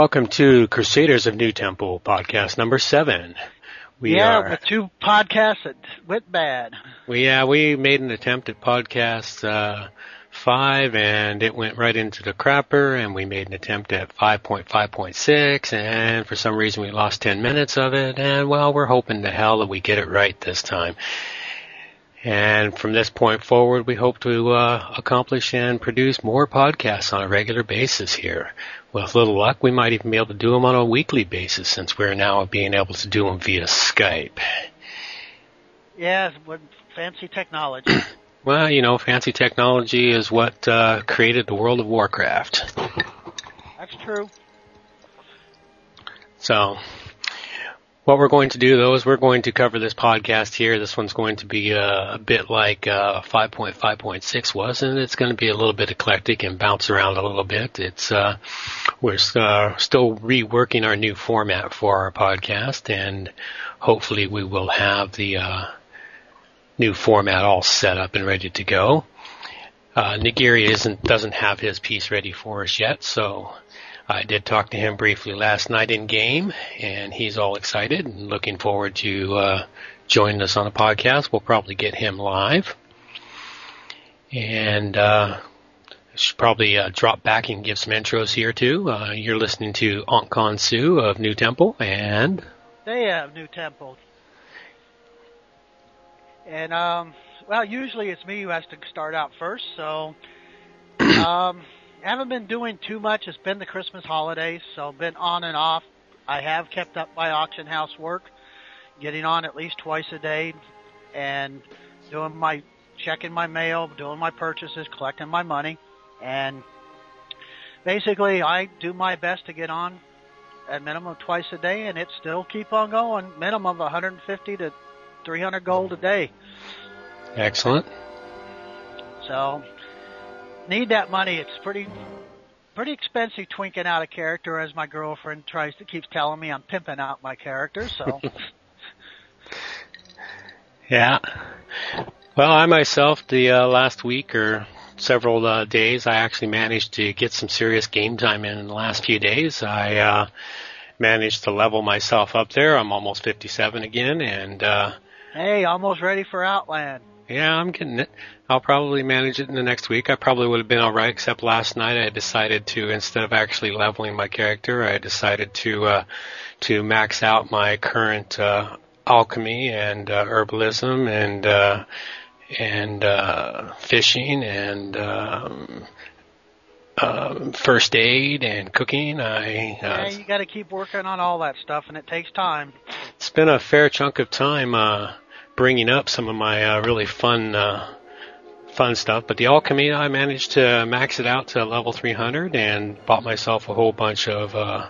Welcome to Crusaders of NuTemple podcast number seven. We yeah, are, with two podcasts that went bad. We yeah, we made an attempt at podcast uh, five, and it went right into the crapper. And we made an attempt at five point five point six, and for some reason we lost ten minutes of it. And well, we're hoping to hell that we get it right this time. And from this point forward, we hope to uh, accomplish and produce more podcasts on a regular basis here. With a little luck, we might even be able to do them on a weekly basis since we're now being able to do them via Skype. Yeah, what fancy technology. Well, you know, fancy technology is what uh, created the World of Warcraft. That's true. So, what we're going to do though is we're going to cover this podcast here. This one's going to be uh, a bit like uh, 5.5.6 was, and it's going to be a little bit eclectic and bounce around a little bit. It's uh, we're uh, still reworking our new format for our podcast, and hopefully we will have the uh, new format all set up and ready to go. Uh, Nagiri isn't doesn't have his piece ready for us yet, so I did talk to him briefly last night in game, and he's all excited and looking forward to uh, joining us on a podcast. We'll probably get him live, and uh, should probably uh, drop back and give some intros here too. Uh, you're listening to Kansu of NuTemple, and they have NuTemple, and um, well, usually it's me who has to start out first, so. Um, haven't been doing too much. It's been the Christmas holidays, so been on and off. I have kept up my auction house work, getting on at least twice a day, and doing my checking my mail, doing my purchases, collecting my money, and basically I do my best to get on at minimum twice a day, and it still keep on going. Minimum of 150 to 300 gold a day. Excellent. So need that money. It's pretty pretty expensive twinking out a character, as my girlfriend tries to keeps telling me I'm pimping out my character. So. yeah. Well, I myself, the uh, last week or several uh, days, I actually managed to get some serious game time in, in the last few days. I uh, managed to level myself up there. I'm almost 57 again, and uh, hey, almost ready for Outland. Yeah, I'm getting it. I'll probably manage it in the next week. I probably would have been alright, except last night I decided to, instead of actually leveling my character, I decided to, uh, to max out my current, uh, alchemy and, uh, herbalism and, uh, and, uh, fishing and, um, uh, first aid and cooking. I, uh, yeah, you gotta keep working on all that stuff and it takes time. It's been a fair chunk of time, uh, bringing up some of my uh, really fun uh, fun stuff. But the alchemy, I managed to max it out to level 300 and bought myself a whole bunch of uh,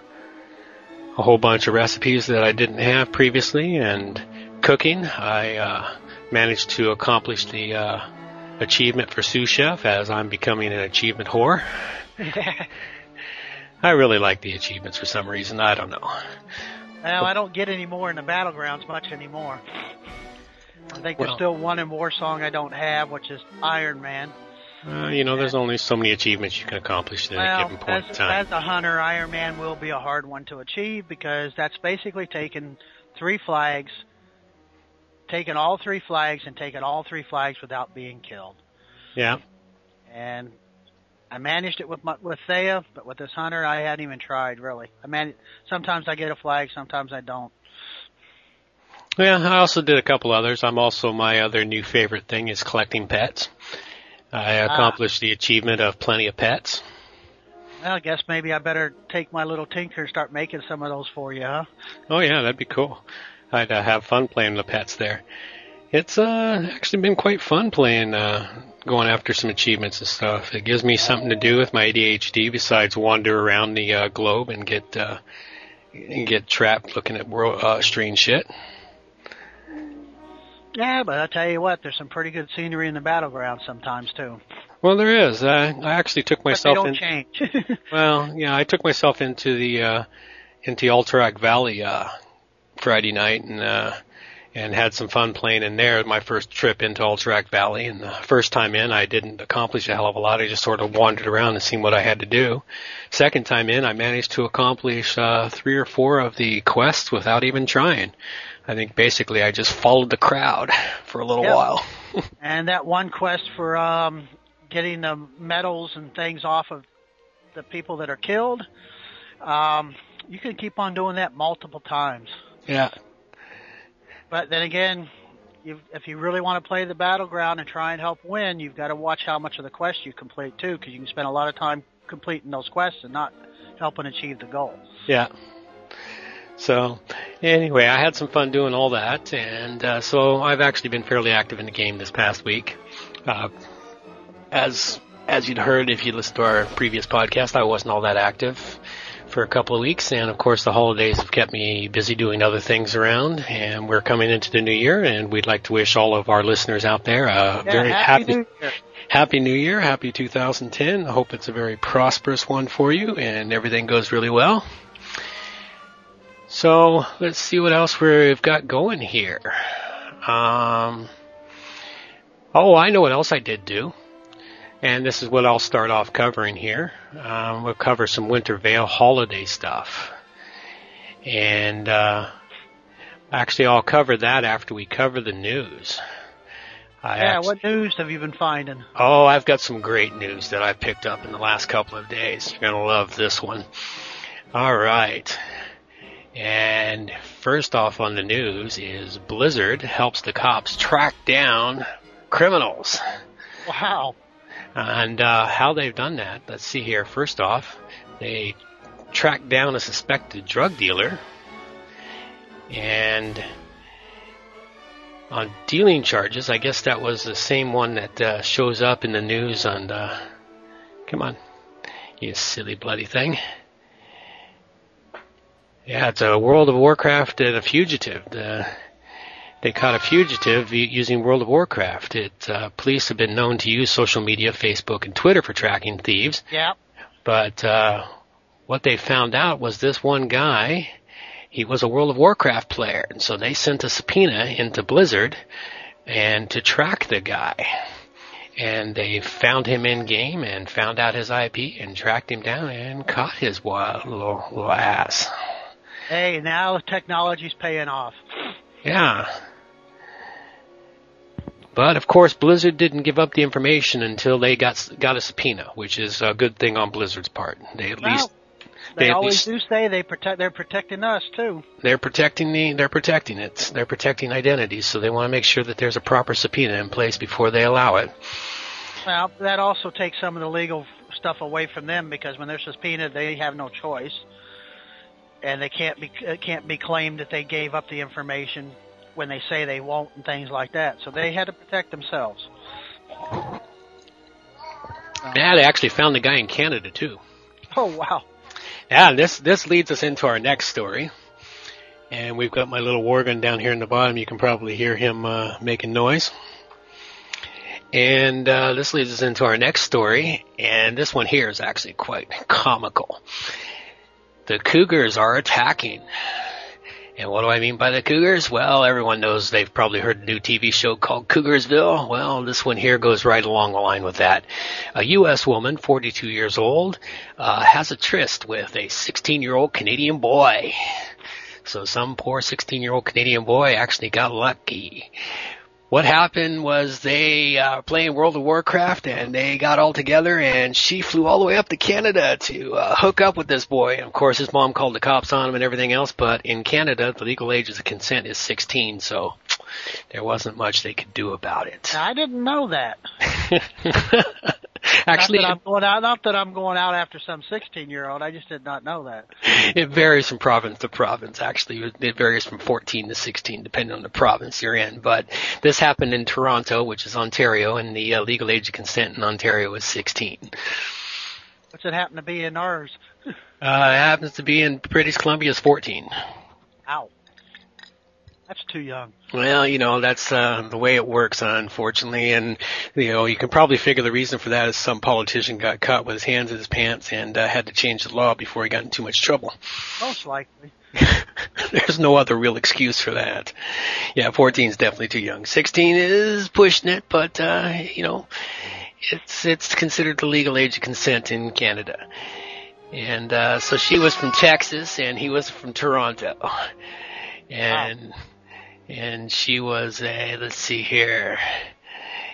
a whole bunch of recipes that I didn't have previously. And cooking, I uh, managed to accomplish the uh, achievement for sous chef as I'm becoming an achievement whore. I really like the achievements for some reason. I don't know. Well, I don't get any more in the battlegrounds much anymore. I think well, there's still one in Warsong I don't have, which is Iron Man. Uh, you know, there's only so many achievements you can accomplish at well, a given point as, in time. As a hunter, Iron Man will be a hard one to achieve because that's basically taking three flags, taking all three flags, and taking all three flags without being killed. Yeah. And I managed it with my, with Thea, but with this hunter, I hadn't even tried really. I man, sometimes I get a flag, sometimes I don't. Yeah, I also did a couple others. I'm also my other new favorite thing is collecting pets. I ah. accomplished ah. the achievement of plenty of pets. Well, I guess maybe I better take my little tinker and start making some of those for you, huh? Oh yeah, that'd be cool. I'd uh, have fun playing the pets there. It's uh actually been quite fun playing uh going after some achievements and stuff. It gives me something to do with my ADHD besides wander around the uh, globe and get uh and get trapped looking at world, uh strange shit. Yeah, but I tell you what, there's some pretty good scenery in the battleground sometimes too. Well, there is. I, I actually took myself but they don't in. change. well, yeah, I took myself into the uh, into Alterac Valley uh, Friday night, and uh, and had some fun playing in there. My first trip into Alterac Valley, and the first time in, I didn't accomplish a hell of a lot. I just sort of wandered around and seen what I had to do. Second time in, I managed to accomplish uh, three or four of the quests without even trying. I think basically I just followed the crowd for a little Yep. while. And that one quest for um, getting the medals and things off of the people that are killed, um, you can keep on doing that multiple times. yeah, But then again, you if you really want to play the battleground and try and help win, you've got to watch how much of the quest you complete too, because you can spend a lot of time completing those quests and not helping achieve the goal. Yeah. So, anyway, I had some fun doing all that, and uh, so I've actually been fairly active in the game this past week. Uh, as as you'd heard if you listened to our previous podcast, I wasn't all that active for a couple of weeks, and of course the holidays have kept me busy doing other things around. And we're coming into the new year, and we'd like to wish all of our listeners out there a Yeah, very happy Year. Happy New Year, happy 2010. I hope it's a very prosperous one for you and everything goes really well. So let's see what else we've got going here. Um, oh, I know what else I did do. And this is what I'll start off covering here. Um, we'll cover some Winter Veil holiday stuff. And, uh, actually I'll cover that after we cover the news. I Yeah, act- what news have you been finding? Oh, I've got some great news that I've picked up in the last couple of days. You're gonna love this one. All right. And first off on the news is Blizzard helps the cops track down criminals. Wow. And uh, how they've done that, let's see here. First off, they tracked down a suspected drug dealer and on dealing charges, I guess that was the same one that uh, shows up in the news on the. Come on, you silly bloody thing. Yeah, it's a World of Warcraft and a fugitive. The, they caught a fugitive using World of Warcraft. It, uh, police have been known to use social media, Facebook and Twitter for tracking thieves. Yeah. But uh, what they found out was this one guy, he was a World of Warcraft player, and so they sent a subpoena into Blizzard and to track the guy. And they found him in game and found out his IP and tracked him down and caught his wild little, little ass. Hey, now technology's paying off. Yeah. But of course, Blizzard didn't give up the information until they got got a subpoena, which is a good thing on Blizzard's part. They at Well, least They, They at always least- do say they protect. They're protecting us too. they're protecting the they're protecting it. They're protecting identities, so they want to make sure that there's a proper subpoena in place before they allow it. Well, that also takes some of the legal stuff away from them because when they're subpoenaed, they have no choice, and they can't be it can't be claimed that they gave up the information when they say they won't and things like that. So they had to protect themselves. Yeah, they actually found the guy in Canada too. Oh wow! Yeah, this this leads us into our next story. And we've got my little Worgen down here in the bottom. You can probably hear him uh, making noise. And uh, this leads us into our next story. And this one here is actually quite comical. The Cougars are attacking. And what do I mean by the Cougars? Well, everyone knows they've probably heard a new TV show called Cougarsville. Well, this one here goes right along the line with that. A U.S. woman, 42 years old, uh, has a tryst with a 16 year old Canadian boy. So some poor 16 year old Canadian boy actually got lucky. What happened was they uh, playing World of Warcraft and they got all together and she flew all the way up to Canada to uh, hook up with this boy. And of course his mom called the cops on him and everything else, but in Canada the legal age of consent is 16, so there wasn't much they could do about it. I didn't know that. Actually, not that I'm going out. Not that I'm going out after some 16 year old. I just did not know that. It varies from province to province. Actually, it varies from 14 to 16, depending on the province you're in. But this happened in Toronto, which is Ontario, and the uh, legal age of consent in Ontario is 16. What's it happen to be in ours? Uh, it happens to be in British Columbia is 14. Ow. That's too young. Well, you know, that's uh, the way it works, unfortunately. And, you know, you can probably figure the reason for that is some politician got caught with his hands in his pants and uh, had to change the law before he got in too much trouble. Most likely. There's no other real excuse for that. Yeah, 14 is definitely too young. 16 is pushing it, but uh, you know, it's it's considered the legal age of consent in Canada. And uh, so she was from Texas, and he was from Toronto, and wow. And she was a let's see here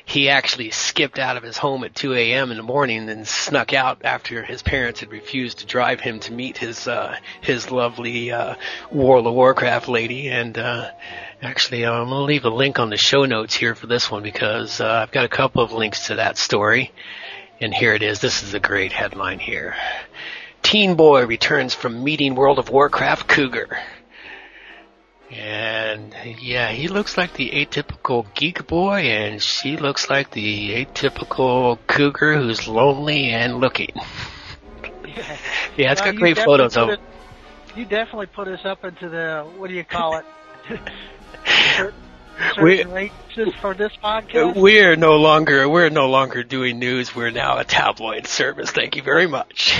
he actually skipped out of his home at 2 a.m. in the morning and snuck out after his parents had refused to drive him to meet his uh, his lovely uh, World of Warcraft lady. And uh, actually, I'm gonna leave a link on the show notes here for this one because uh, I've got a couple of links to that story. And here it is. This is a great headline here. Teen boy returns from meeting World of Warcraft cougar. And yeah, he looks like the atypical geek boy, and she looks like the atypical cougar who's lonely and looking. Yeah, yeah it's well, got great photos of. you definitely put us up into the what do you call it? we, for this podcast. We're no longer we're no longer doing news. We're now a tabloid service. Thank you very much.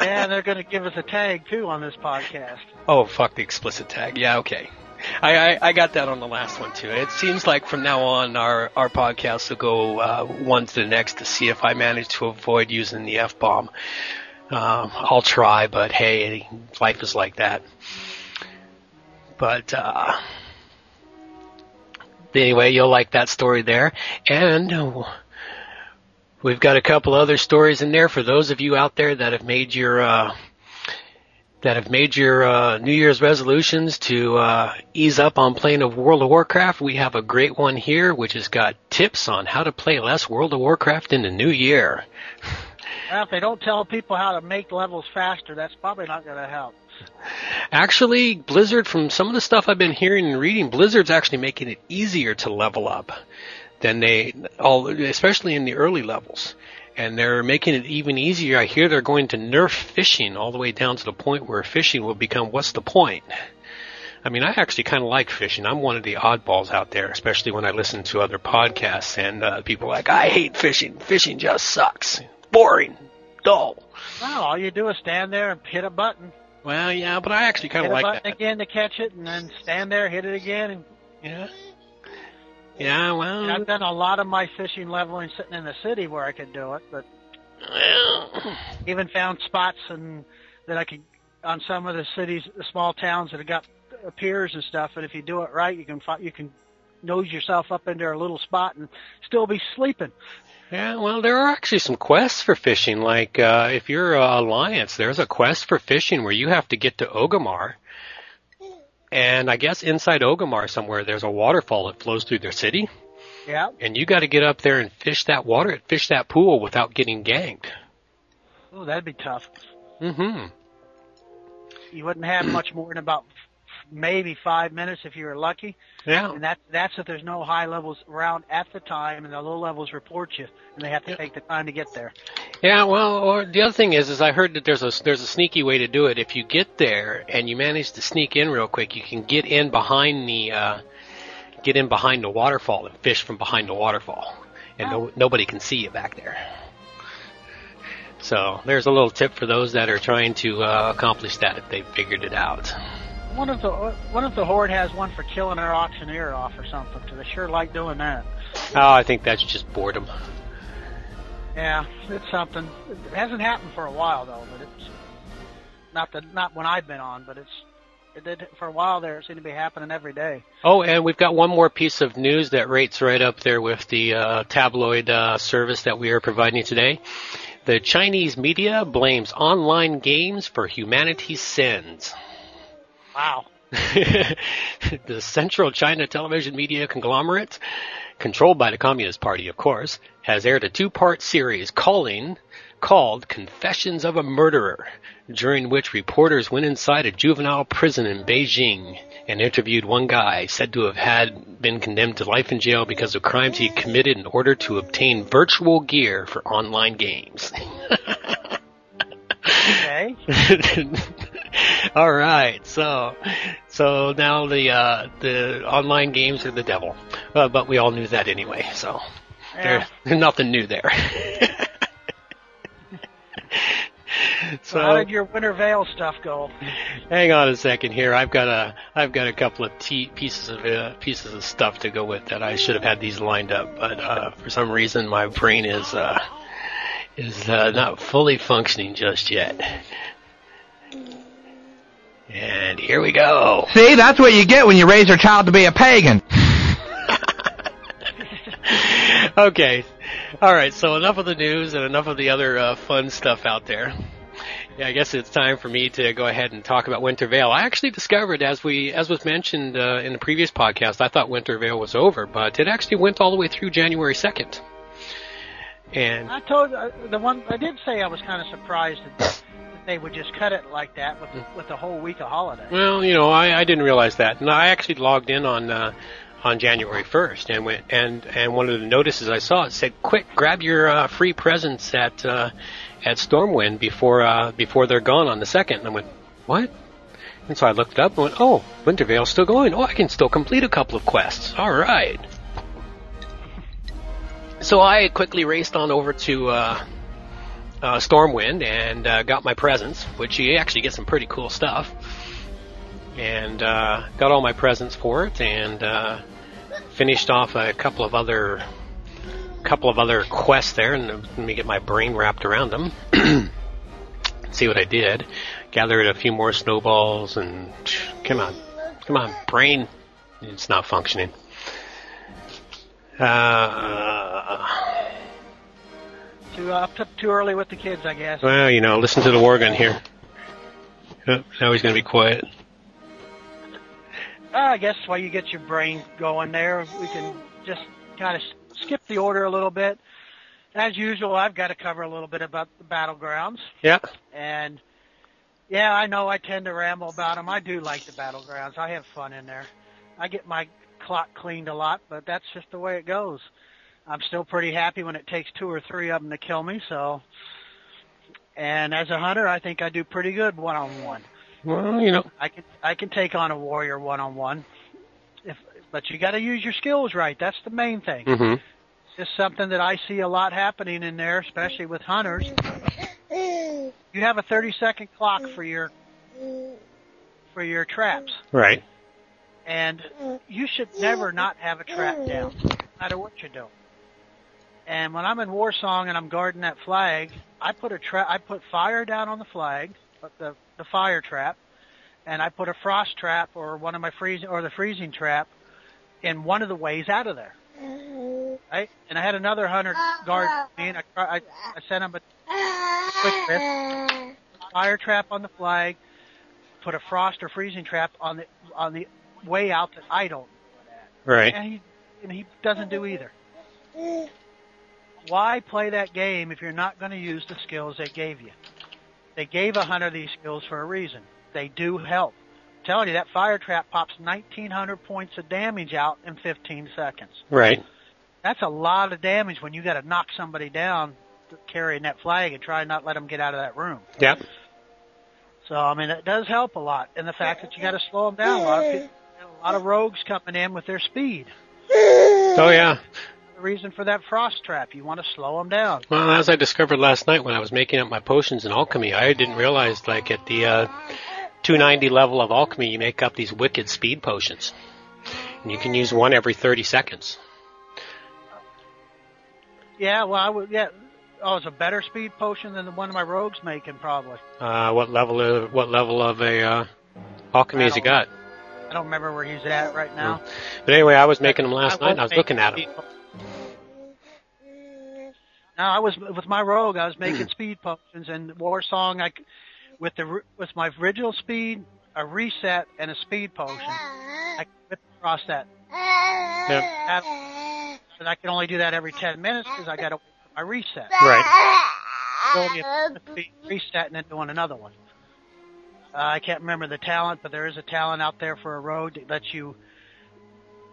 yeah, they're going to give us a tag too on this podcast. Oh, fuck the explicit tag. Yeah, okay. I, I, I got that on the last one too. It seems like from now on our our podcast will go uh, one to the next to see if I manage to avoid using the f bomb. Um, I'll try, but hey, life is like that. But uh, anyway, you'll like that story there, and We've got a couple other stories in there for those of you out there that have made your uh, that have made your uh, New Year's resolutions to uh, ease up on playing of World of Warcraft. We have a great one here, which has got tips on how to play less World of Warcraft in the new year. Well, if they don't tell people how to make levels faster, that's probably not going to help. Actually, Blizzard, from some of the stuff I've been hearing and reading, Blizzard's actually making it easier to level up than they all, especially in the early levels. And they're making it even easier. I hear they're going to nerf fishing all the way down to the point where fishing will become what's the point? I mean, I actually kind of like fishing. I'm one of the oddballs out there, especially when I listen to other podcasts and uh, people like, I hate fishing. Fishing just sucks. Boring. Dull. Well, all you do is stand there and hit a button. Well, yeah, but I actually kind of like that. Hit a button again to catch it, and then stand there, hit it again, and yeah. Yeah, well. And I've done a lot of my fishing leveling sitting in the city where I could do it, but well, even found spots and that I could on some of the cities, the small towns that have got piers and stuff. And if you do it right, you can you can nose yourself up into a little spot and still be sleeping. Yeah, well, there are actually some quests for fishing. Like uh, if you're uh, Alliance, there's a quest for fishing where you have to get to Orgrimmar and I guess inside Orgrimmar somewhere, there's a waterfall that flows through their city. Yeah. And you got to get up there and fish that water, fish that pool without getting ganked. Oh, that'd be tough. Mm-hmm. You wouldn't have much more than about maybe five minutes if you were lucky. Yeah. And that that's if there's no high levels around at the time, and the low levels report you, and they have to take the time to get there. Yeah, well, or the other thing is, is I heard that there's a there's a sneaky way to do it. If you get there and you manage to sneak in real quick, you can get in behind the uh, get in behind the waterfall and fish from behind the waterfall, and no, nobody can see you back there. So there's a little tip for those that are trying to uh, accomplish that if they figured it out. One of the one of the horde has one for killing our auctioneer off or something, because they sure like doing that. Oh, I think that's just boredom. Yeah, it's something. It hasn't happened for a while though, but it's not the not when I've been on, but it's it did for a while there. It seemed to be happening every day. Oh, and we've got one more piece of news that rates right up there with the uh, tabloid uh, service that we are providing today. The Chinese media blames online games for humanity's sins. Wow. the Central China Television Media Conglomerate controlled by the Communist Party, of course, has aired a two-part series calling called Confessions of a Murderer, during which reporters went inside a juvenile prison in Beijing and interviewed one guy said to have had been condemned to life in jail because of crimes he committed in order to obtain virtual gear for online games. okay. All right, so so now the uh, the online games are the devil, uh, but we all knew that anyway. So yeah. there's nothing new there. So, how did your Winter Veil stuff go? Hang on a second here. I've got a I've got a couple of tea, pieces of uh, pieces of stuff to go with that. I should have had these lined up, but uh, for some reason my brain is uh, is uh, not fully functioning just yet. And here we go. See, that's what you get when you raise your child to be a pagan. okay. All right. So enough of the news and enough of the other uh, fun stuff out there. Yeah, I guess it's time for me to go ahead and talk about Winter Veil. I actually discovered, as we as was mentioned uh, in the previous podcast, I thought Winter Veil was over, but it actually went all the way through January second. And I told uh, the one I did say I was kind of surprised that they would just cut it like that with with the whole week of holiday. Well, you know, I, I didn't realize that, and I actually logged in on uh, on January 1st, and went and and one of the notices I saw it said, "Quick, grab your uh, free presents at uh, at Stormwind before uh, before they're gone on the second. And I went, "What?" And so I looked it up and went, "Oh, Winter Veil's still going. Oh, I can still complete a couple of quests. All right." So I quickly raced on over to uh, uh, Stormwind and uh, got my presents, which you actually get some pretty cool stuff. And uh, got all my presents for it, and uh, finished off a couple of other couple of other quests there, and let me get my brain wrapped around them. See what I did. Gathered a few more snowballs, and come on, come on, brain. It's not functioning. Uh, too uh, too early with the kids, I guess. Well, you know, listen to the Worgen here. Oh, now he's going to be quiet. Uh, I guess while you get your brain going there, we can just kind of skip the order a little bit. As usual, I've got to cover a little bit about the battlegrounds. Yeah. And yeah, I know I tend to ramble about them. I do like the battlegrounds. I have fun in there. I get my clock cleaned a lot, but that's just the way it goes. I'm still pretty happy when it takes two or three of them to kill me. So, and as a hunter, I think I do pretty good one on one. Well, you know, I can I can take on a warrior one on one. If but you got to use your skills right. That's the main thing. Mm-hmm. It's just something that I see a lot happening in there, especially with hunters. You have a 30 second clock for your for your traps. Right. And you should never not have a trap down, no matter what you're doing. And when I'm in Warsong and I'm guarding that flag, I put a trap. I put fire down on the flag, uh, the the fire trap, and I put a frost trap or one of my freezing or the freezing trap in one of the ways out of there. Right? And I had another hunter guard me, and I I, I sent him a quick risk, fire trap on the flag, put a frost or freezing trap on the on the way out that I don't. Right. And he and he doesn't do either why play that game if you're not going to use the skills they gave you? They gave a hunter these skills for a reason. They do help. I'm telling you, that fire trap pops 1,900 points of damage out in 15 seconds. Right. That's a lot of damage when you got to knock somebody down carrying that flag and try not let them get out of that room. Yep. So I mean, it does help a lot, and the fact that you got to slow them down. A lot of people, a lot of rogues coming in with their speed. Oh yeah the reason for that frost trap. You want to slow them down. Well, as I discovered last night when I was making up my potions in alchemy, I didn't realize like at the uh, 290 level of alchemy, you make up these wicked speed potions, and you can use one every 30 seconds. Yeah, well, I would. Yeah, oh, it's a better speed potion than the one my rogues making, probably. Uh, what level of what level of a uh, alchemy has he got? I don't remember where he's at right now. But anyway, I was making them last I night. and I was looking at them. No, I was with my rogue. I was making speed potions and Warsong. I with the with my original speed, a reset, and a speed potion. I could across that. Yep. But I can only do that every ten minutes because I got to my reset. Right. So reset and then doing another one. Uh, I can't remember the talent, but there is a talent out there for a rogue that lets you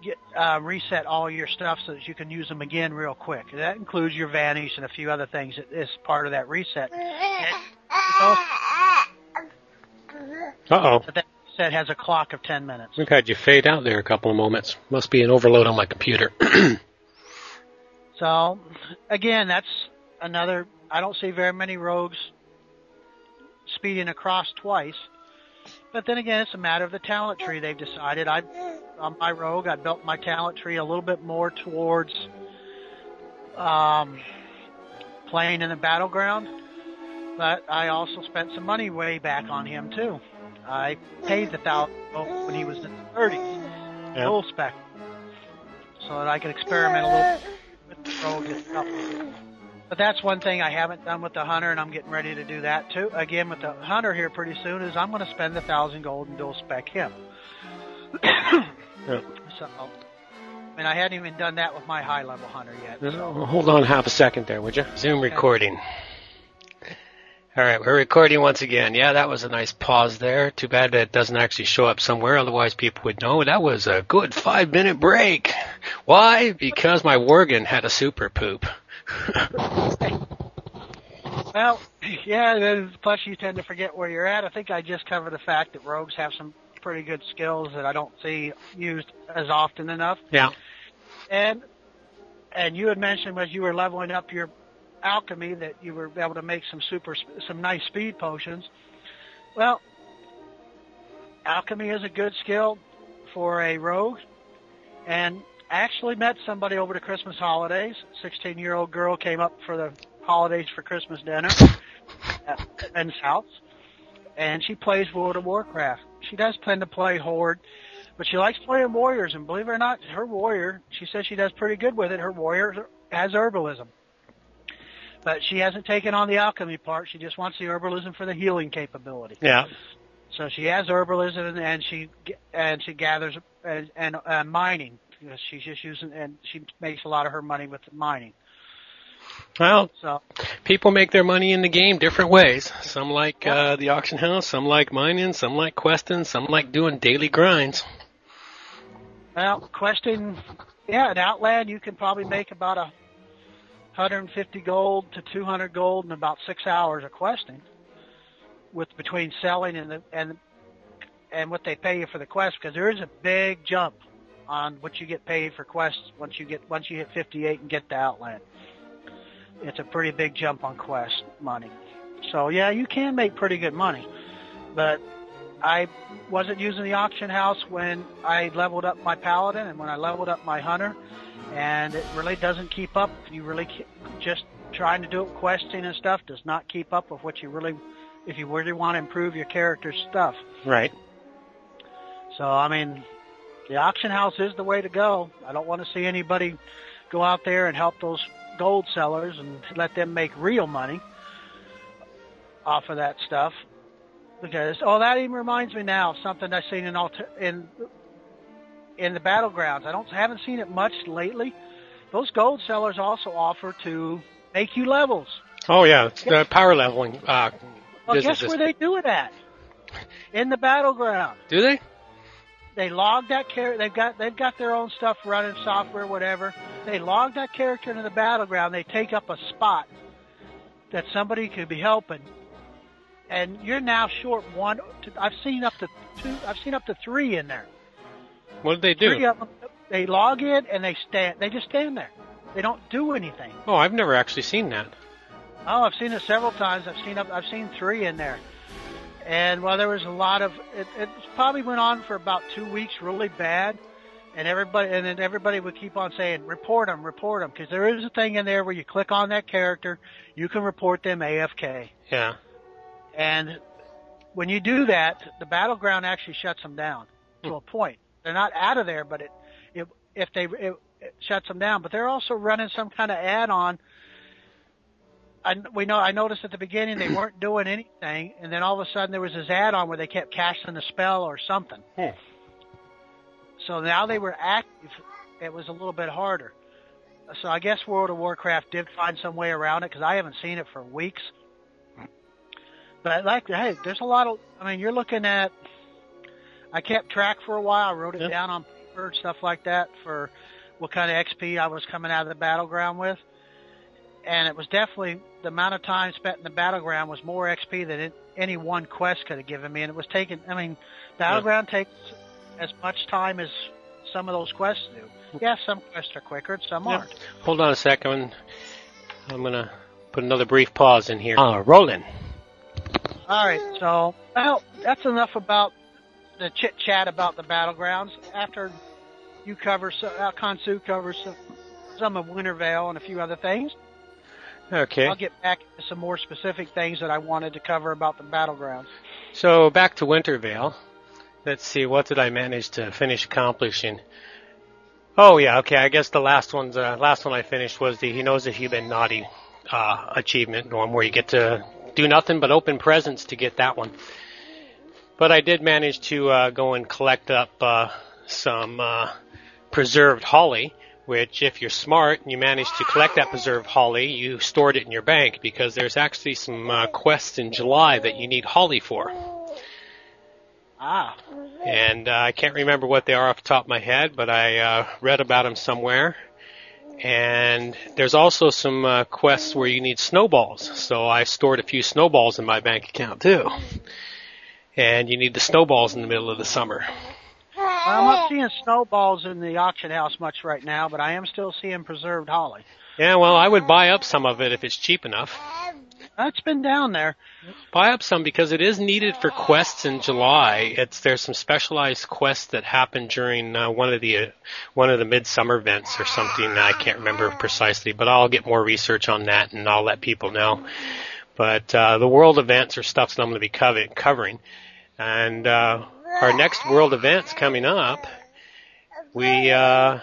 get uh, reset all your stuff so that you can use them again real quick. That includes your vanish and a few other things that is part of that reset. Uh oh. That reset has a clock of 10 minutes. Look, had you fade out there a couple of moments. Must be an overload on my computer. so, again, that's another. I don't see very many rogues speeding across twice. But then again, it's a matter of the talent tree. They've decided. I, on my rogue, I built my talent tree a little bit more towards um, playing in the battleground. But I also spent some money way back on him too. I paid the thousand when he was in the 30s, Yeah. full spec, so that I could experiment a little with the rogue and stuff. But that's one thing I haven't done with the hunter, and I'm getting ready to do that too. Again, with the hunter here pretty soon, is I'm going to spend the thousand gold and dual spec him. So, I mean, I hadn't even done that with my high level hunter yet. So. Hold on half a second there, would you? Zoom recording. All right, we're recording once again. Yeah, that was a nice pause there. Too bad that it doesn't actually show up somewhere, otherwise people would know that was a good five minute break. Why? Because my Worgen had a super poop. Well, yeah, then plus you tend to forget where you're at. I think I just covered the fact that rogues have some pretty good skills that I don't see used as often enough. yeah. And and you had mentioned as you were leveling up your alchemy that you were able to make some super some nice speed potions. Well, alchemy is a good skill for a rogue, and actually met somebody over the Christmas holidays. Sixteen year old girl came up for the holidays for Christmas dinner at Ben's house, and she plays World of Warcraft. She does tend to play Horde, but she likes playing warriors. And believe it or not, her warrior, she says she does pretty good with it. Her warrior has herbalism, but she hasn't taken on the alchemy part. She just wants the herbalism for the healing capability. Yeah. So she has herbalism and, and she and she gathers and, and uh, mining. Because She's just using and she makes a lot of her money with mining. Well, So people make their money in the game different ways. Some like uh, the auction house, some like mining, some like questing, some like doing daily grinds. Well, questing, yeah, in Outland you can probably make about a 150 gold to 200 gold in about six hours of questing, with between selling and the and and what they pay you for the quest because there is a big jump on what you get paid for quests once you get once you hit 58 and get to Outland. It's a pretty big jump on quest money. So yeah, you can make pretty good money, but I wasn't using the auction house when I leveled up my paladin and when I leveled up my hunter, and it really doesn't keep up. You really just trying to do it questing and stuff does not keep up with what you really, if you really want to improve your character's stuff. Right. So I mean, the auction house is the way to go. I don't want to see anybody go out there and help those gold sellers and let them make real money off of that stuff. Because oh, that even reminds me now of something I've seen in alter, in in the battlegrounds. I don't haven't seen it much lately. Those gold sellers also offer to make you levels. Oh yeah, it's the power leveling uh, Well, guess where they do it at? In the battleground. Do they? They log that character. They've got they've got their own stuff running, software, whatever. They log that character into the battleground. They take up a spot that somebody could be helping, and you're now short one. To, I've seen up to two. I've seen up to three in there. What did they Three do? of them. They log in and they stand. They just stand there. They don't do anything. Oh, I've never actually seen that. Oh, I've seen it several times. I've seen up. I've seen three in there, and well, there was a lot of. It, it probably went on for about two weeks, really bad, and everybody, and then everybody would keep on saying, "Report them, report them," because there is a thing in there where you click on that character, you can report them AFK, Yeah. and when you do that, the battleground actually shuts them down to hmm. a point. They're not out of there, but it, it if they it, it shuts them down. But they're also running some kind of add-on. I, we know. I noticed at the beginning they weren't doing anything, and then all of a sudden there was this add-on where they kept casting a spell or something. Hmm. So now they were active. It was a little bit harder. So I guess World of Warcraft did find some way around it because I haven't seen it for weeks. But like, hey, there's a lot of. I mean, you're looking at. I kept track for a while. I wrote it Yeah. down on paper and stuff like that for what kind of XP I was coming out of the battleground with. And it was definitely the amount of time spent in the battleground was more XP than it, any one quest could have given me. And it was taking. I mean, battleground takes as much time as some of those quests do. Yeah, some quests are quicker, and some Yeah. aren't. Hold on a second. I'm gonna put another brief pause in here. Uh, rolling. All right, so well, that's enough about the chit chat about the battlegrounds. After you cover, so, uh, Kansu covers some, some of Winter Veil and a few other things. Okay. I'll get back to some more specific things that I wanted to cover about the battlegrounds. So back to Winter Veil. Let's see, what did I manage to finish accomplishing? Oh yeah, okay. I guess the last one's uh, last one I finished was the he knows if you've been naughty uh, achievement one where you get to do nothing but open presents to get that one. But I did manage to uh, go and collect up uh, some uh, preserved holly, which if you're smart and you manage to collect that preserved holly, you stored it in your bank because there's actually some uh, quests in July that you need holly for. Ah, And uh, I can't remember what they are off the top of my head, but I uh, read about them somewhere. And there's also some uh, quests where you need snowballs. So I stored a few snowballs in my bank account too. And you need the snowballs in the middle of the summer. I'm not seeing snowballs in the auction house much right now, but I am still seeing preserved holly. Yeah, well, I would buy up some of it if it's cheap enough. That's been down there. Buy up some because it is needed for quests in July. It's there's some specialized quests that happen during uh, one of the uh, one of the midsummer events or something. I can't remember precisely, but I'll get more research on that and I'll let people know. But uh, the world events are stuff that I'm going to be cover- covering, and uh, our next world events coming up. We uh,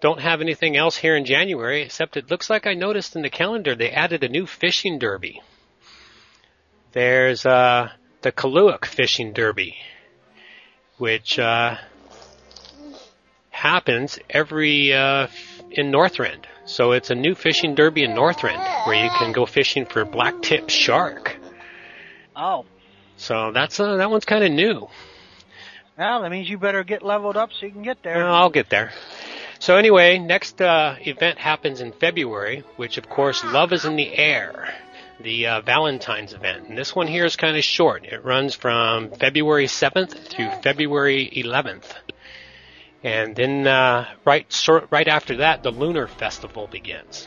don't have anything else here in January except it looks like I noticed in the calendar they added a new fishing derby. There's uh, the Kalu'ak Fishing Derby, which uh, happens every uh, in Northrend. So it's a new fishing derby in Northrend where you can go fishing for black tip shark. Oh, So that's uh, that one's kind of new. Well, that means you better get leveled up so you can get there. I'll get there. So anyway, next uh, event happens in February, which of course, Love is in the Air, the uh, Valentine's event. And this one here is kind of short. It runs from February 7th through February 11th. And then uh, right right after that, the Lunar Festival begins.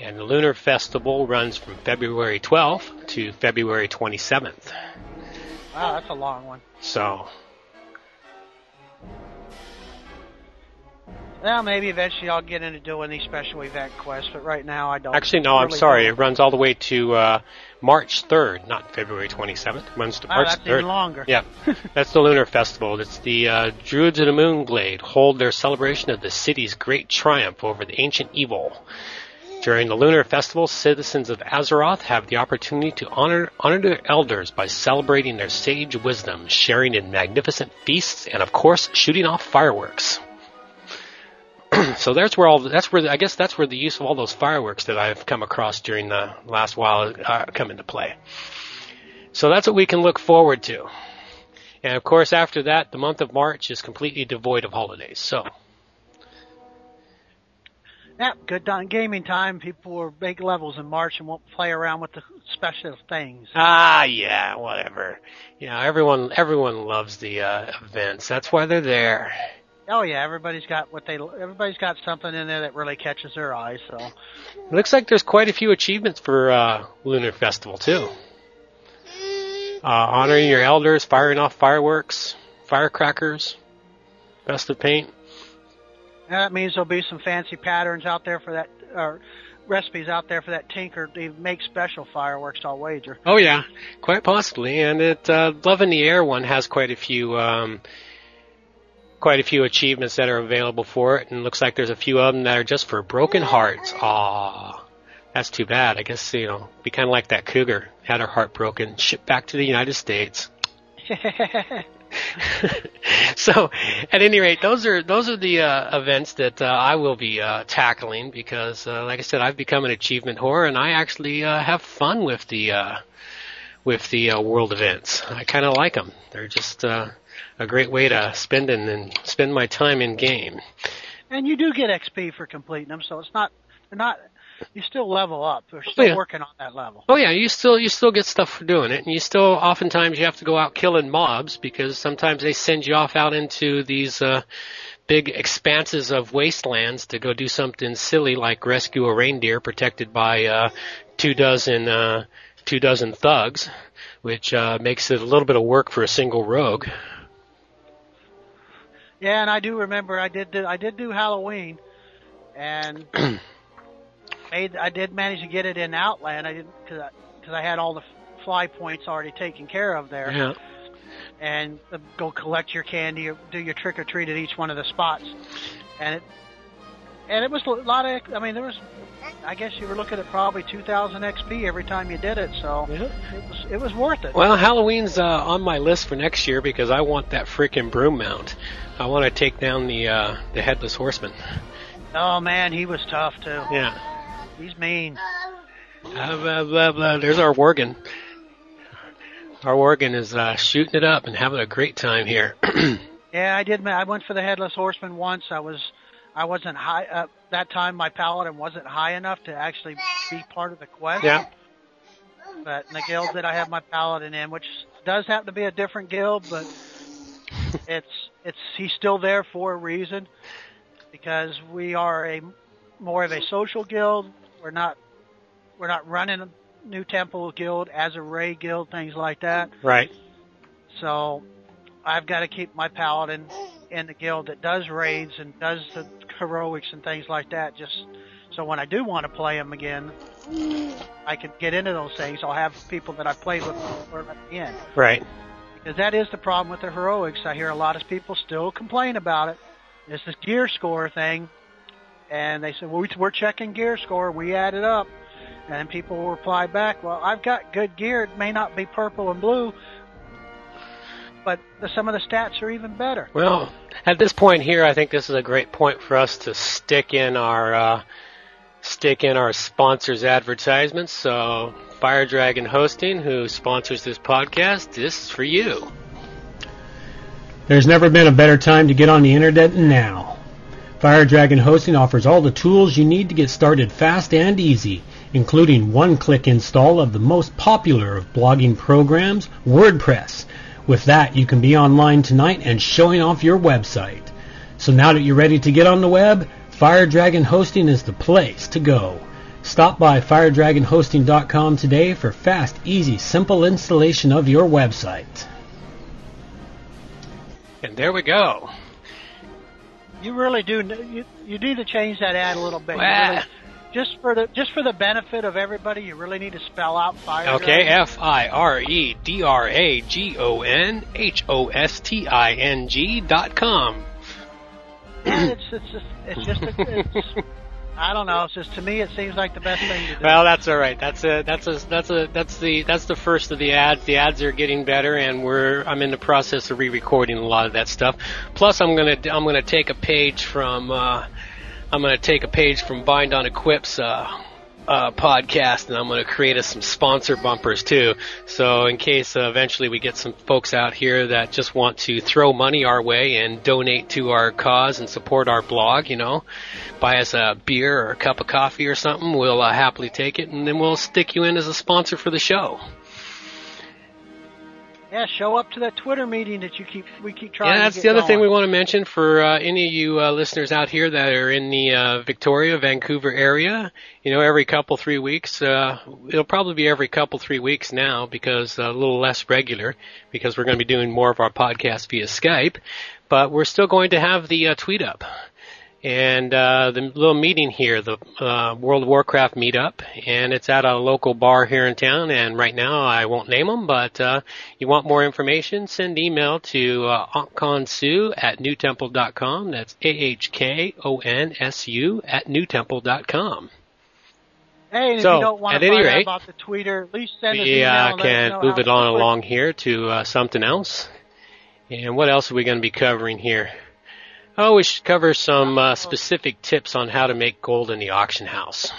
And the Lunar Festival runs from February 12th to February 27th. Wow, that's a long one. So Well, maybe eventually I'll get into doing these special event quests, but right now I don't. Actually, no, I'm sorry. don't. It runs all the way to uh, March 3rd, not February 27th. It runs to Wow, March that's 3rd. even longer. Yeah, that's the Lunar Festival. It's the uh, Druids of the Moonglade hold their celebration of the city's great triumph over the ancient evil. During the Lunar Festival, citizens of Azeroth have the opportunity to honor honor their elders by celebrating their sage wisdom, sharing in magnificent feasts, and of course, shooting off fireworks. so that's where all that's where I guess that's where the use of all those fireworks that I've come across during the last while uh, come into play. So that's what we can look forward to. And of course, after that, the month of March is completely devoid of holidays. So Yeah, good time, gaming time. People will make levels in March and won't play around with the special things. ah, yeah, whatever. You know, everyone everyone loves the uh, events. That's why they're there. Oh yeah, everybody's got what they. Everybody's got something in there that really catches their eye. So It looks like there's quite a few achievements for uh, Lunar Festival too. Uh, honoring your elders, firing off fireworks, firecrackers, best of paint. Yeah, that means there'll be some fancy patterns out there for that, or recipes out there for that tinker to make special fireworks. I'll wager. Oh yeah, quite possibly. And it uh, Love in the Air one has quite a few um, quite a few achievements that are available for it, and looks like there's a few of them that are just for broken hearts. Ah, that's too bad. I guess you know, be kind of like that cougar had her heart broken, shipped back to the United States. so, at any rate, those are those are the uh, events that uh, I will be uh, tackling because, uh, like I said, I've become an achievement whore, and I actually uh, have fun with the uh, with the world events. I kind of like them. They're just a great way to spend and, and spend my time in game. and you do get XP for completing them, so it's not. Not. You still level up. You're still yeah. working on that level. Oh yeah, you still you still get stuff for doing it, and you still oftentimes you have to go out killing mobs because sometimes they send you off out into these uh, big expanses of wastelands to go do something silly like rescue a reindeer protected by uh, two dozen uh, two dozen thugs, which uh, makes it a little bit of work for a single rogue. Yeah, and I do remember I did do, I did do Halloween, and made I did manage to get it in Outland. I didn't because I, cause I had all the fly points already taken care of there. Yeah. And uh, go collect your candy, or do your trick or treat at each one of the spots, and it and it was a lot of. I mean, there was. I guess you were looking at probably 2,000 XP every time you did it, so Yeah. it was it was worth it. Well, Halloween's uh, on my list for next year because I want that freaking broom mount. I want to take down the uh, the headless horseman. Oh man, he was tough too. Yeah. He's mean. Uh, blah, blah, blah. There's our Worgen. Our Worgen is uh, shooting it up and having a great time here. Yeah, I did. I went for the headless horseman once. I was, I wasn't high uh, that time. My paladin wasn't high enough to actually be part of the quest. yeah. But in the guild that I have my paladin in, which does happen to be a different guild, but it's it's he's still there for a reason because we are a more of a social guild. We're not we're not running a NuTemple guild as a raid guild, things like that. Right. So I've got to keep my paladin in the guild that does raids and does the heroics and things like that. Just so when I do want to play them again, I can get into those things. I'll have people that I played with before let me in. Right. Because that is the problem with the heroics. I hear a lot of people still complain about it. It's this gear score thing, and they said, "Well, we- we're checking gear score. We add it up." And people will reply back, "Well, I've got good gear. It may not be purple and blue, but the, some of the stats are even better." Well, at this point here, I think this is a great point for us to stick in our uh, stick in our sponsors' advertisements. So, Fire Dragon Hosting, who sponsors this podcast, this is for you. There's never been a better time to get on the internet than now. Fire Dragon Hosting offers all the tools you need to get started fast and easy, including one-click install of the most popular of blogging programs, WordPress. With that, you can be online tonight and showing off your website. So now that you're ready to get on the web, Fire Dragon Hosting is the place to go. Stop by firedragonhosting.com today for fast, easy, simple installation of your website. And there we go. You really do. You you need to change that ad a little bit. Well- really- just for the just for the benefit of everybody, you really need to spell out fire. Okay. F I R E D R A G O N H O S T I N G dot com. Yeah, it's it's just it's just a, it's, I don't know. It's just to me, it seems like the best thing to do. Well, that's all right. That's a that's a that's a that's the that's the first of the ads. The ads are getting better, and we're I'm in the process of re-recording a lot of that stuff. Plus, I'm gonna I'm gonna take a page from uh, I'm gonna take a page from Bind on Equip's uh, uh, podcast, and I'm gonna create us some sponsor bumpers too. So in case uh, eventually we get some folks out here that just want to throw money our way and donate to our cause and support our blog, you know, buy us a beer or a cup of coffee or something, we'll uh, happily take it, and then we'll stick you in as a sponsor for the show. Yeah, show up to that Twitter meeting that you keep we keep trying. Yeah, that's the other thing we want to mention for uh, any of you uh, listeners out here that are in the uh, Victoria, Vancouver area. You know, every couple three weeks, uh, it'll probably be every couple three weeks now because uh, a little less regular because we're going to be doing more of our podcast via Skype. But we're still going to have the uh, tweet up. And uh, the little meeting here, the uh, World of Warcraft meetup, and it's at a local bar here in town. And right now, I won't name them, but uh, you want more information, send email to uh, ahkonsu at nutemple.com. That's A-H-K-O-N-S-U at nutemple.com. Hey, and if you don't want at to any find rate, about the tweeter, at least send us We email. uh, and can move it on along here to uh, something else. And what else are we going to be covering here? Oh, we should cover some uh, specific tips on how to make gold in the auction house.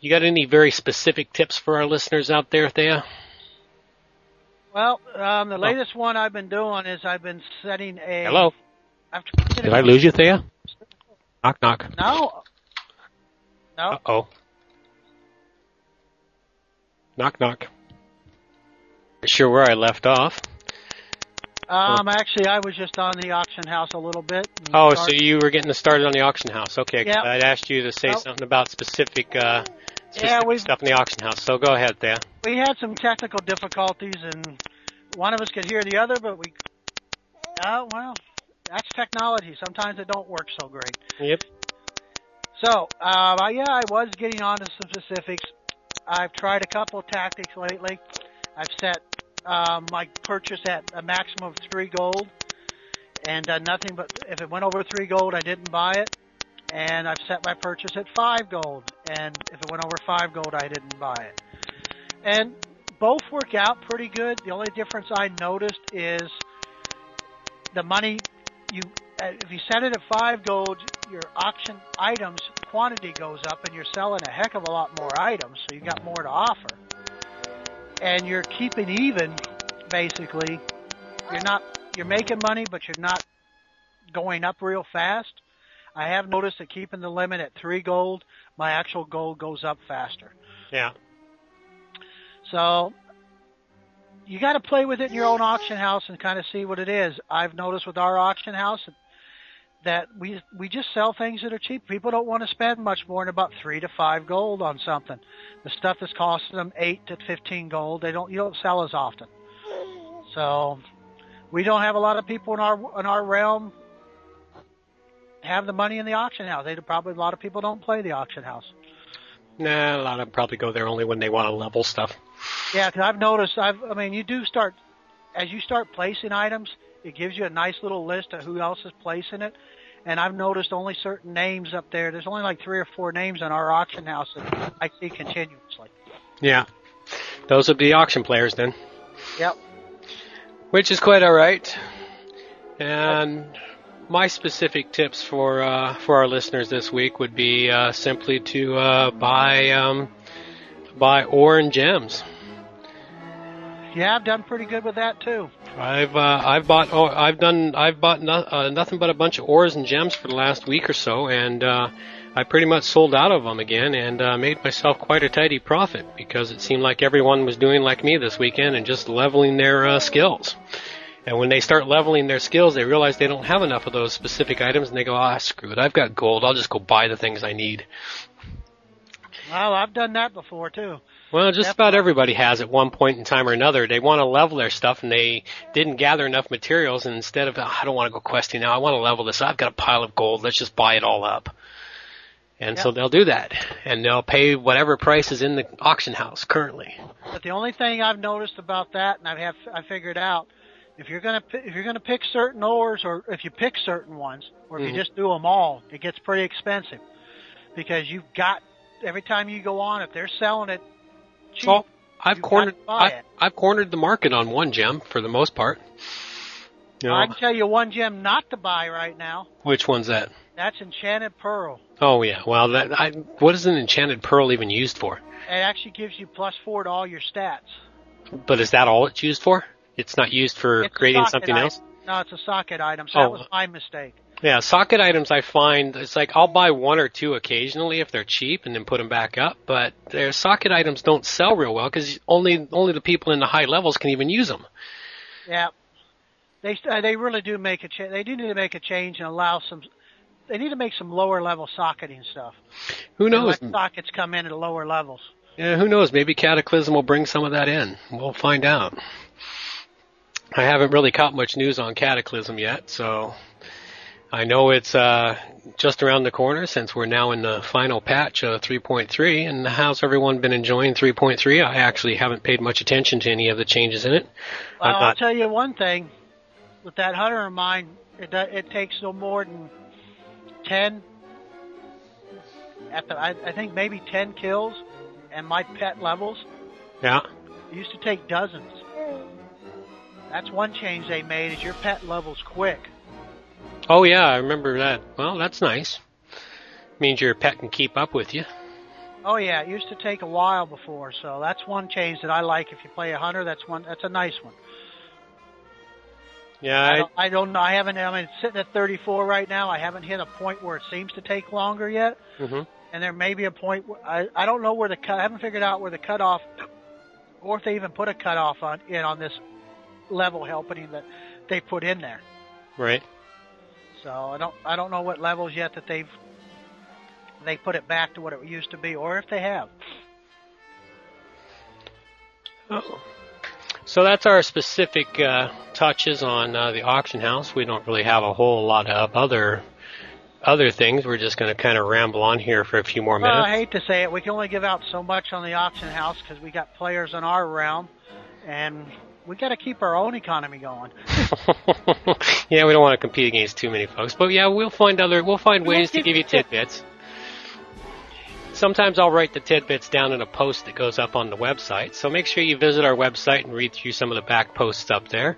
You got any very specific tips for our listeners out there, Thea? Well, um, Oh. the latest one I've been doing is I've been setting a. Hello? I've tried to get Did I lose you, Thea? Knock, knock. No. No. Uh-oh. Knock, knock. Not Sure where I left off. Um, actually, I was just on the auction house a little bit. Oh, so you were getting started on the auction house. Okay, Yeah. I'd asked you to say Well- something about specific uh, specific we've- stuff in the auction house. So go ahead, Thea. We had some technical difficulties, and one of us could hear the other, but we. Oh well, that's technology. Sometimes it don't work so great. Yep. So, uh, yeah, I was getting on to some specifics. I've tried a couple of tactics lately. I've set um, my purchase at a maximum of three gold, and done nothing but if it went over three gold, I didn't buy it. And I've set my purchase at five gold, and if it went over five gold, I didn't buy it. And both work out pretty good. The only difference I noticed is the money you uh, if you set it at five gold, your auction items quantity goes up, and you're selling a heck of a lot more items, so you got more to offer. And you're keeping even, basically. You're not you're making money, but you're not going up real fast. I have noticed that keeping the limit at three gold, my actual gold goes up faster. Yeah. So you got to play with it in your own auction house and kind of see what it is. I've noticed with our auction house that we we just sell things that are cheap. People don't want to spend much more than about three to five gold on something. The stuff that's costing them eight to fifteen gold, they don't you don't sell as often. So we don't have a lot of people in our in our realm have the money in the auction house. They probably a lot of people don't play the auction house. Nah, a lot of them probably go there only when they want to level stuff. Yeah, because I've noticed. I've, I mean, you do start as you start placing items. It gives you a nice little list of who else is placing it. And I've noticed only certain names up there. There's only like three or four names in our auction house that I see continuously. Yeah. Those would be auction players then. Yep. Which is quite alright. And my specific tips for uh, for our listeners this week would be uh, simply to uh, buy um, buy ore and gems. Yeah, I've done pretty good with that too. I've uh, I've bought oh I've done I've bought no, uh, nothing but a bunch of ores and gems for the last week or so, and uh, I pretty much sold out of them again and uh, made myself quite a tidy profit because it seemed like everyone was doing like me this weekend and just leveling their uh, skills. And when they start leveling their skills, they realize they don't have enough of those specific items, and they go, ah, screw it, I've got gold, I'll just go buy the things I need. Well, I've done that before too. Well, just about everybody has at one point in time or another. They want to level their stuff and they didn't gather enough materials and instead of, "Oh, I don't want to go questing now, I want to level this. I've got a pile of gold. Let's just buy it all up. And so they'll do that. And they'll pay whatever price is in the auction house currently. But the only thing I've noticed about that, and I have I figured out, if you're gonna if you're gonna pick certain ores, or if you pick certain ones, or if Mhm. you just do them all, it gets pretty expensive because you've got every time you go on, if they're selling it cheap, Well, I've You cornered, buy I, it. I've cornered the market on one gem for the most part. You know, I can tell you one gem not to buy right now. which one's that? That's Enchanted Pearl. Oh yeah, well that, I, what is an enchanted pearl even used for? It actually gives you plus four to all your stats. But is that all it's used for? It's not used for It's creating something item. else? No, it's a socket item. So oh. that Oh. was my mistake. Yeah, socket items I find it's like I'll buy one or two occasionally if they're cheap and then put them back up, but their socket items don't sell real well because only only the people in the high levels can even use them. Yeah, they uh, they really do make a change. They do need to make a change and allow some. They need to make some lower level socketing stuff. Who And knows? let sockets come in at lower levels. Yeah, who knows? Maybe Cataclysm will bring some of that in. We'll find out. I haven't really caught much news on Cataclysm yet, so I know it's uh, just around the corner since we're now in the final patch of 3.3. And how's everyone been enjoying 3.3? I actually haven't paid much attention to any of the changes in it. Well, I'll tell you one thing. With that hunter of mine, it it takes no more than ten. At the, I, I think maybe ten kills, and my pet levels. Yeah. It used to take dozens. That's one change they made. Is your pet levels quick? Oh yeah, I remember that. Well, that's nice. Means your pet can keep up with you. Oh yeah, it used to take a while before, so that's one change that I like. If you play a hunter, that's one. That's a nice one. Yeah, I I, don't, I don't know. I haven't. I mean, it's sitting at 34 right now. I haven't hit a point where it seems to take longer yet, hmm and there may be a point. Where, I I don't know where the cut. I haven't figured out where the cutoff, or if they even put a cutoff on in on this level helping that they put in there. right. So I don't I don't know what levels yet that they've they put it back to what it used to be, or if they have. Oh. So that's our specific uh, touches on uh, the auction house. We don't really have a whole lot of other other things. We're just going to kind of ramble on here for a few more minutes. Well. I hate to say it, we can only give out so much on the auction house because we got players in our realm, and we got to keep our own economy going. yeah, we don't want to compete against too many folks, but yeah, we'll find other we'll find We ways to give you tidbits. Sometimes I'll write the tidbits down in a post that goes up on the website, so make sure you visit our website and read through some of the back posts up there.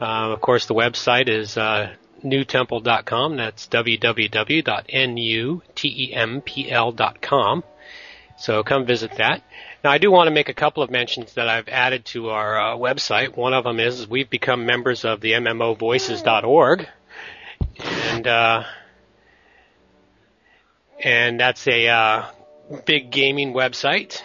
Uh, of course, the website is uh, nutemple.com. That's www.nutemple.com. So come visit that. Now, I do want to make a couple of mentions that I've added to our uh, website. One of them is we've become members of the MMOvoices.org, and uh, and that's a uh, big gaming website.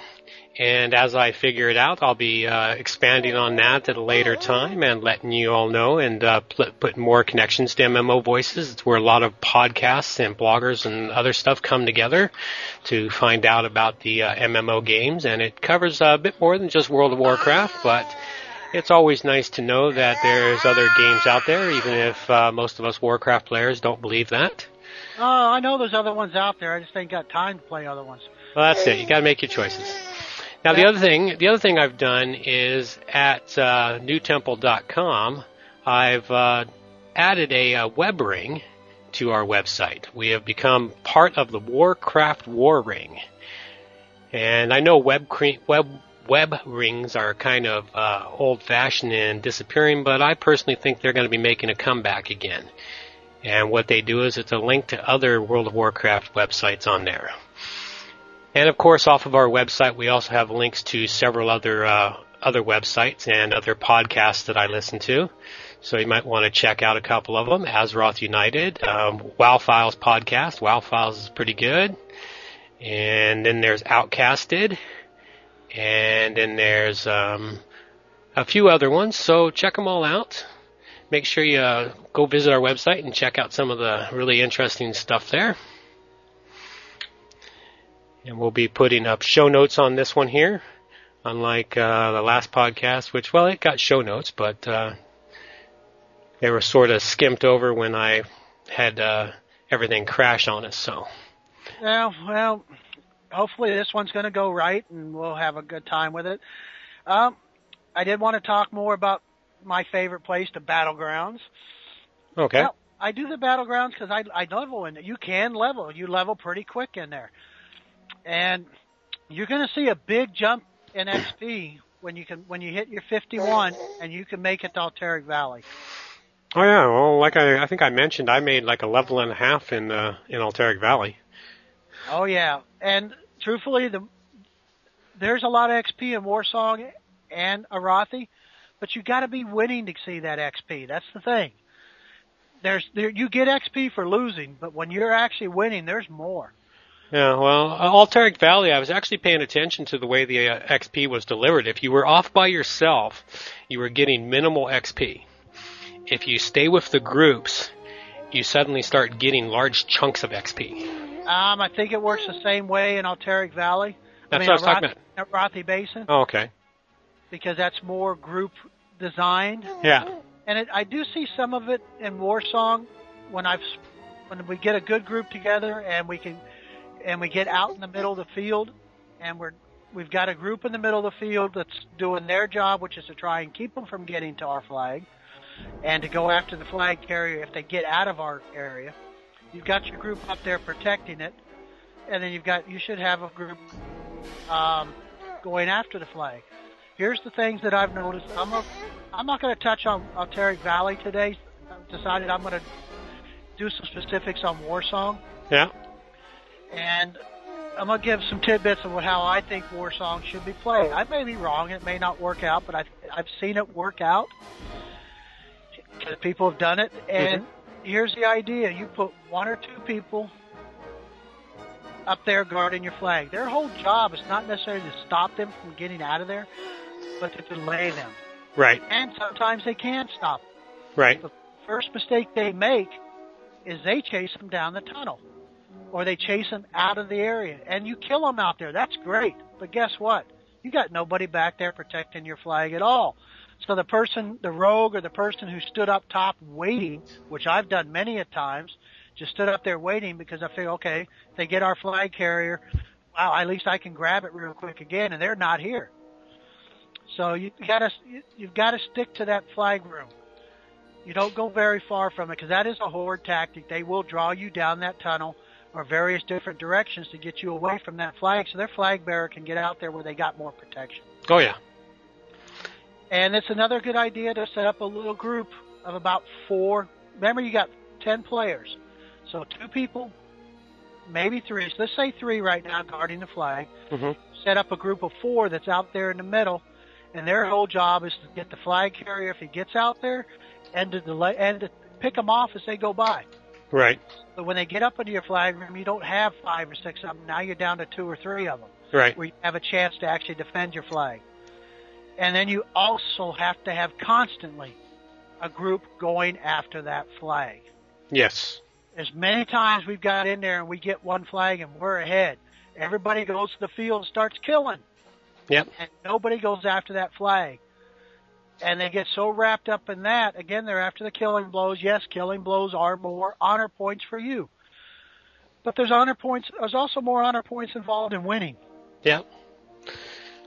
And as I figure it out, I'll be uh, expanding on that at a later time and letting you all know and uh, put more connections to MMO Voices. It's where a lot of podcasts and bloggers and other stuff come together to find out about the uh, MMO games. And it covers a bit more than just World of Warcraft, but it's always nice to know that there's other games out there, even if uh, most of us Warcraft players don't believe that. Oh, I know there's other ones out there. I just ain't got time to play other ones. Well, that's it. You got to make your choices. Now, the other thing, the other thing I've done is at uh, nutemple.com, I've uh, added a, uh web ring to our website. We have become part of the Warcraft War Ring, and I know web cre- web web rings are kind of uh, old-fashioned and disappearing, but I personally think they're going to be making a comeback again. And what they do is it's a link to other World of Warcraft websites on there. And of course, off of our website, we also have links to several other uh, other websites and other podcasts that I listen to. So you might want to check out a couple of them. Azeroth United, um, WoW Files podcast. WoW Files is pretty good. And then there's Outcasted, and then there's um, a few other ones. So check them all out. Make sure you uh, go visit our website and check out some of the really interesting stuff there. And we'll be putting up show notes on this one here, unlike uh, the last podcast, which, well, it got show notes, but uh, they were sort of skimped over when I had uh, everything crash on us. So, Well, well, hopefully this one's going to go right, and we'll have a good time with it. Um, I did want to talk more about my favorite place, the battlegrounds. okay. Well, I do the battlegrounds because I I level in. You can level. You level pretty quick in there, and you're going to see a big jump in XP when you can when you hit your 51 and you can make it to Alterac Valley. Oh yeah, well, like I, I think I mentioned, I made like a level and a half in uh, in Alterac Valley. Oh yeah, and truthfully, the there's a lot of XP in Warsong and Arathi, but you got to be winning to see that XP. That's the thing. There's there you get XP for losing, but when you're actually winning, there's more. Yeah, well, uh, Alterac Valley, I was actually paying attention to the way the uh, XP was delivered. If you were off by yourself, you were getting minimal XP. If you stay with the groups, you suddenly start getting large chunks of XP. Um, I think it works the same way in Alterac Valley. That's I mean, what I was talking Arathi, at Arathi Basin Oh, okay. because that's more group designed. Yeah. and it, I do see some of it in Warsong when I've when we get a good group together and we can and we get out in the middle of the field and we're we've got a group in the middle of the field that's doing their job, which is to try and keep them from getting to our flag and to go after the flag carrier if they get out of our area. You've got your group up there protecting it, and then you've got you should have a group um, going after the flag. Here's the things that I've noticed. I'm a, I'm not going to touch on Alterac Valley today. I've decided I'm going to do some specifics on Warsong, Yeah. And I'm going to give some tidbits of how I think Warsong should be played. I may be wrong; it may not work out, but I've I've seen it work out because people have done it. And mm-hmm. here's the idea: you put one or two people up there guarding your flag. Their whole job is not necessarily to stop them from getting out of there, but to delay them. Right. And sometimes they can stop. them. Right. The first mistake they make is they chase them down the tunnel, or they chase them out of the area, and you kill them out there. That's great, but guess what? You got nobody back there protecting your flag at all. So the person, the rogue or the person who stood up top waiting, which I've done many a times, just stood up there waiting because I feel, okay, they get our flag carrier, wow, at least I can grab it real quick again and they're not here. So you gotta, you've gotta stick to that flag room. You don't go very far from it because that is a horde tactic. They will draw you down that tunnel or various different directions to get you away from that flag so their flag bearer can get out there where they got more protection. Oh yeah. And it's another good idea to set up a little group of about four. Remember, you got 10 players. So two people, maybe three. So let's say three right now guarding the flag. hmm Set up a group of four that's out there in the middle, and their whole job is to get the flag carrier if he gets out there, and to delay and to pick them off as they go by. Right. But when they get up into your flag room, you don't have five or six of them. Now you're down to two or three of them, Right. where you have a chance to actually defend your flag. And then you also have to have constantly a group going after that flag. Yes. As many times we've got in there and we get one flag and we're ahead. Everybody goes to the field and starts killing. Yep. And nobody goes after that flag. And they get so wrapped up in that, again, they're after the killing blows. Yes, killing blows are more honor points for you. But there's honor points, there's also more honor points involved in winning. Yep.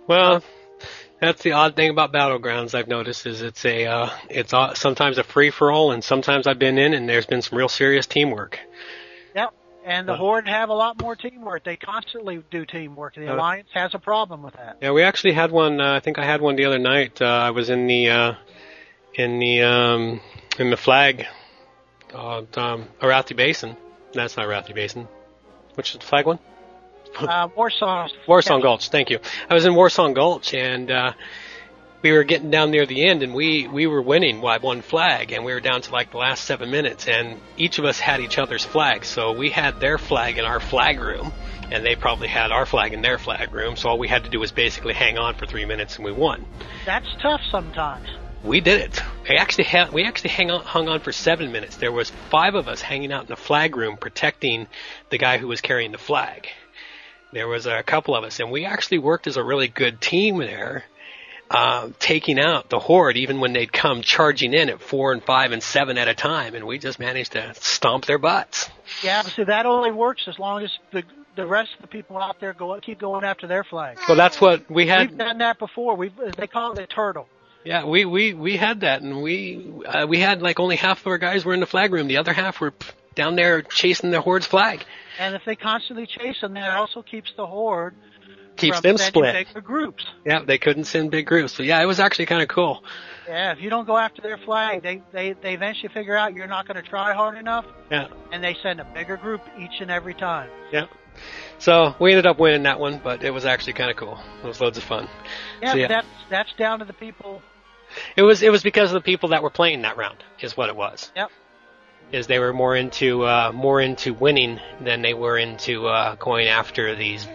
Well, that's the odd thing about battlegrounds. I've noticed is it's a uh, it's sometimes a free for all, and sometimes I've been in and there's been some real serious teamwork. Yep. And the. Horde have a lot more teamwork. They constantly do teamwork. The Uh. Alliance has a problem with that. Yeah, we actually had one. Uh, I think I had one the other night. Uh, I was in the uh, in the um, in the flag, uh, um, Arathi Basin. That's not Arathi Basin. Which is the flag one? Uh, Warsaw. Warsong Gulch. Thank you. I was in Warsong Gulch and uh, we were getting down near the end and we we were winning by one flag and we were down to like the last seven minutes and each of us had each other's flag. So we had their flag in our flag room and they probably had our flag in their flag room. So all we had to do was basically hang on for three minutes and we won. That's tough sometimes. We did it. We actually had, we actually hang on, hung on for seven minutes. There was five of us hanging out in the flag room protecting the guy who was carrying the flag. There was a couple of us, and we actually worked as a really good team there, uh, taking out the horde even when they'd come charging in at four and five and seven at a time, and we just managed to stomp their butts. Yeah, so that only works as long as the the rest of the people out there go keep going after their flag. Well, that's what we had. We've done that before. We they call it a turtle. Yeah, we we we had that, and we uh, we had like only half of our guys were in the flag room. The other half were down there chasing the horde's flag. And if they constantly chase them, that also keeps the horde Keeps them split. groups. Yeah, they couldn't send big groups. So yeah, it was actually kind of cool. Yeah, if you don't go after their flag, they they they eventually figure out you're not going to try hard enough, Yeah, and they send a bigger group each and every time. yeah. So we ended up winning that one, but it was actually kind of cool. It was loads of fun. Yeah, So, but that's that's down to the people. It was it was because of the people that were playing that round is what it was. Yep. Is they were more into uh, more into winning than they were into uh, going after these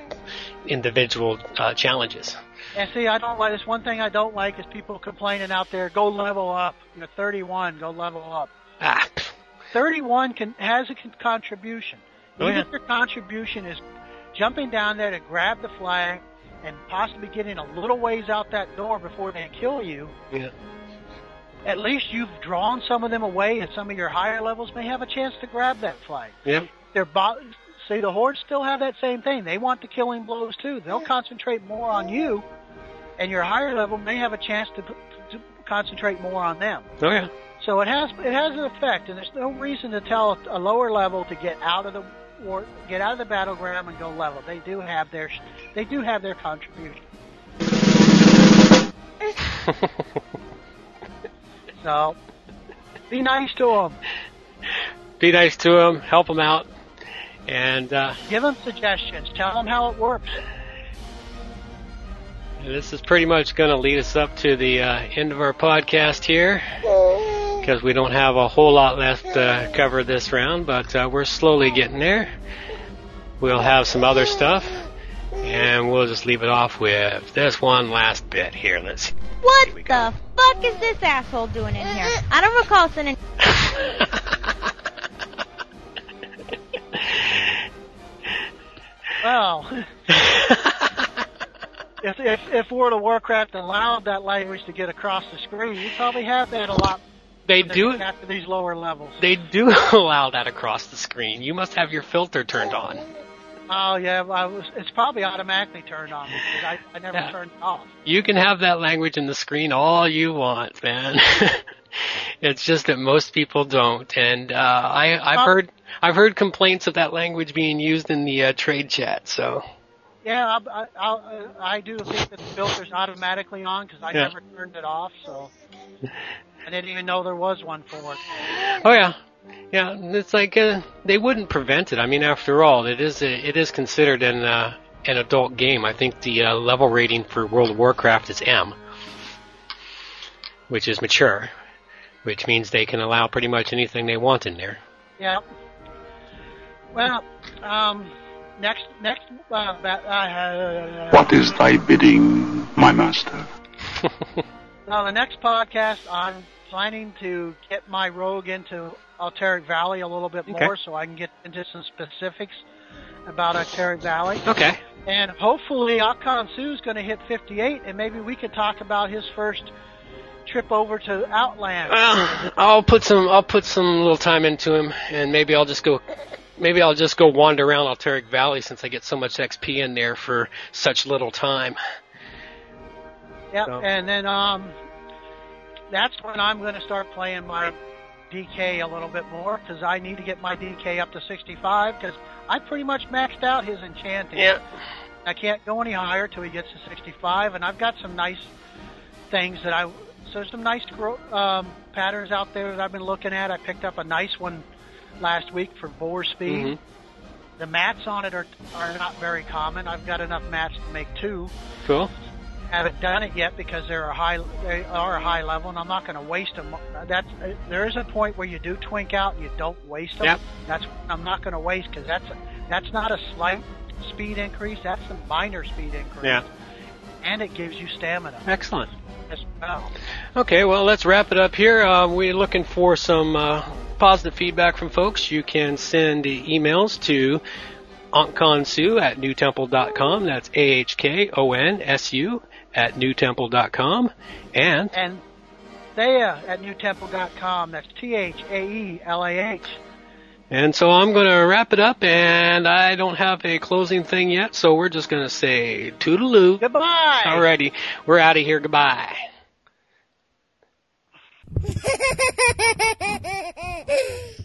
individual uh, challenges. And see, I don't like this. One thing I don't like is people complaining out there. Go level up. You're 31. Go level up. Ah, 31 can has a con- contribution. Oh, Even yeah. if your contribution is jumping down there to grab the flag and possibly getting a little ways out that door before they kill you, yeah. at least you've drawn some of them away, and some of your higher levels may have a chance to grab that flag. Yep. Their bo- see, the hordes still have that same thing. They want the killing blows too. They'll concentrate more on you, and your higher level may have a chance to, to concentrate more on them. Oh yeah. So it has it has an effect, and there's no reason to tell a lower level to get out of the war, get out of the battleground and go level. They do have their they do have their contribution. So be nice to them. Be nice to them, help them out, and uh, Give them suggestions. Tell them how it works. this is pretty much going to lead us up to the uh, end of our podcast here. because we don't have a whole lot left to cover this round, but uh, we're slowly getting there. We'll have some other stuff, and we'll just leave it off with this one last bit here. Let's see. What Here the go. fuck is this asshole doing in here? I don't recall sending. Well, if, if if World of Warcraft allowed that language to get across the screen, you probably have that a lot. They do after these lower levels. They do allow that across the screen. You must have your filter turned on. Oh yeah, I was, it's probably automatically turned on because I, I never Yeah. turned it off. You can have that language in the screen all you want, man. it's just that most people don't, and uh, I I've heard I've heard complaints of that language being used in the uh, trade chat. So Yeah, I, I, I, I do think that the filter's automatically on because I Yeah. never turned it off, so I didn't even know there was one for it. Oh yeah, yeah. It's like uh, they wouldn't prevent it. I mean, after all, it is a, it is considered an uh, an adult game. I think the uh, level rating for World of Warcraft is M, which is mature, which means they can allow pretty much anything they want in there. Yeah. Well, um, next next uh, ba- uh, What is thy bidding, my master? Now, the next podcast, I'm planning to get my rogue into Alterac Valley a little bit Okay. more so I can get into some specifics about Alterac Valley. Okay. And hopefully, Ahkonsu's going to hit 58, and maybe we could talk about his first trip over to Outland. Well, I'll put some I'll put some little time into him, and maybe I'll just go. Maybe I'll just go wander around Alterac Valley since I get so much XP in there for such little time. Yep. So- And then um, that's when I'm going to start playing my DK a little bit more because I need to get my DK up to 65 because I pretty much maxed out his enchanting. Yeah. I can't go any higher till he gets to 65, and I've got some nice things that I. So there's some nice gro- um, patterns out there that I've been looking at. I picked up a nice one last week for boar speed. Mhm. The mats on it are are not very common. I've got enough mats to make two. Cool. Haven't done it yet because they're a high they are a high level, and I'm not going to waste them. That's there is a point where you do twink out and you don't waste them. Yep. That's I'm not going to waste because that's that's not a slight speed increase. That's a minor speed increase. Yeah. And it gives you stamina Excellent. As well. Okay, well, let's wrap it up here. Um, we're looking for some uh, positive feedback from folks. You can send emails to ahkonsu at nutemple.com. That's A-H-K-O-N-S-U at nutemple.com. And And Thea at nutemple.com. That's T H A E L A H. and so I'm going to wrap it up, and I don't have a closing thing yet, so we're just going to say toodaloo. Goodbye. Alrighty, we're out of here. Goodbye.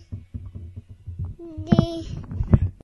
The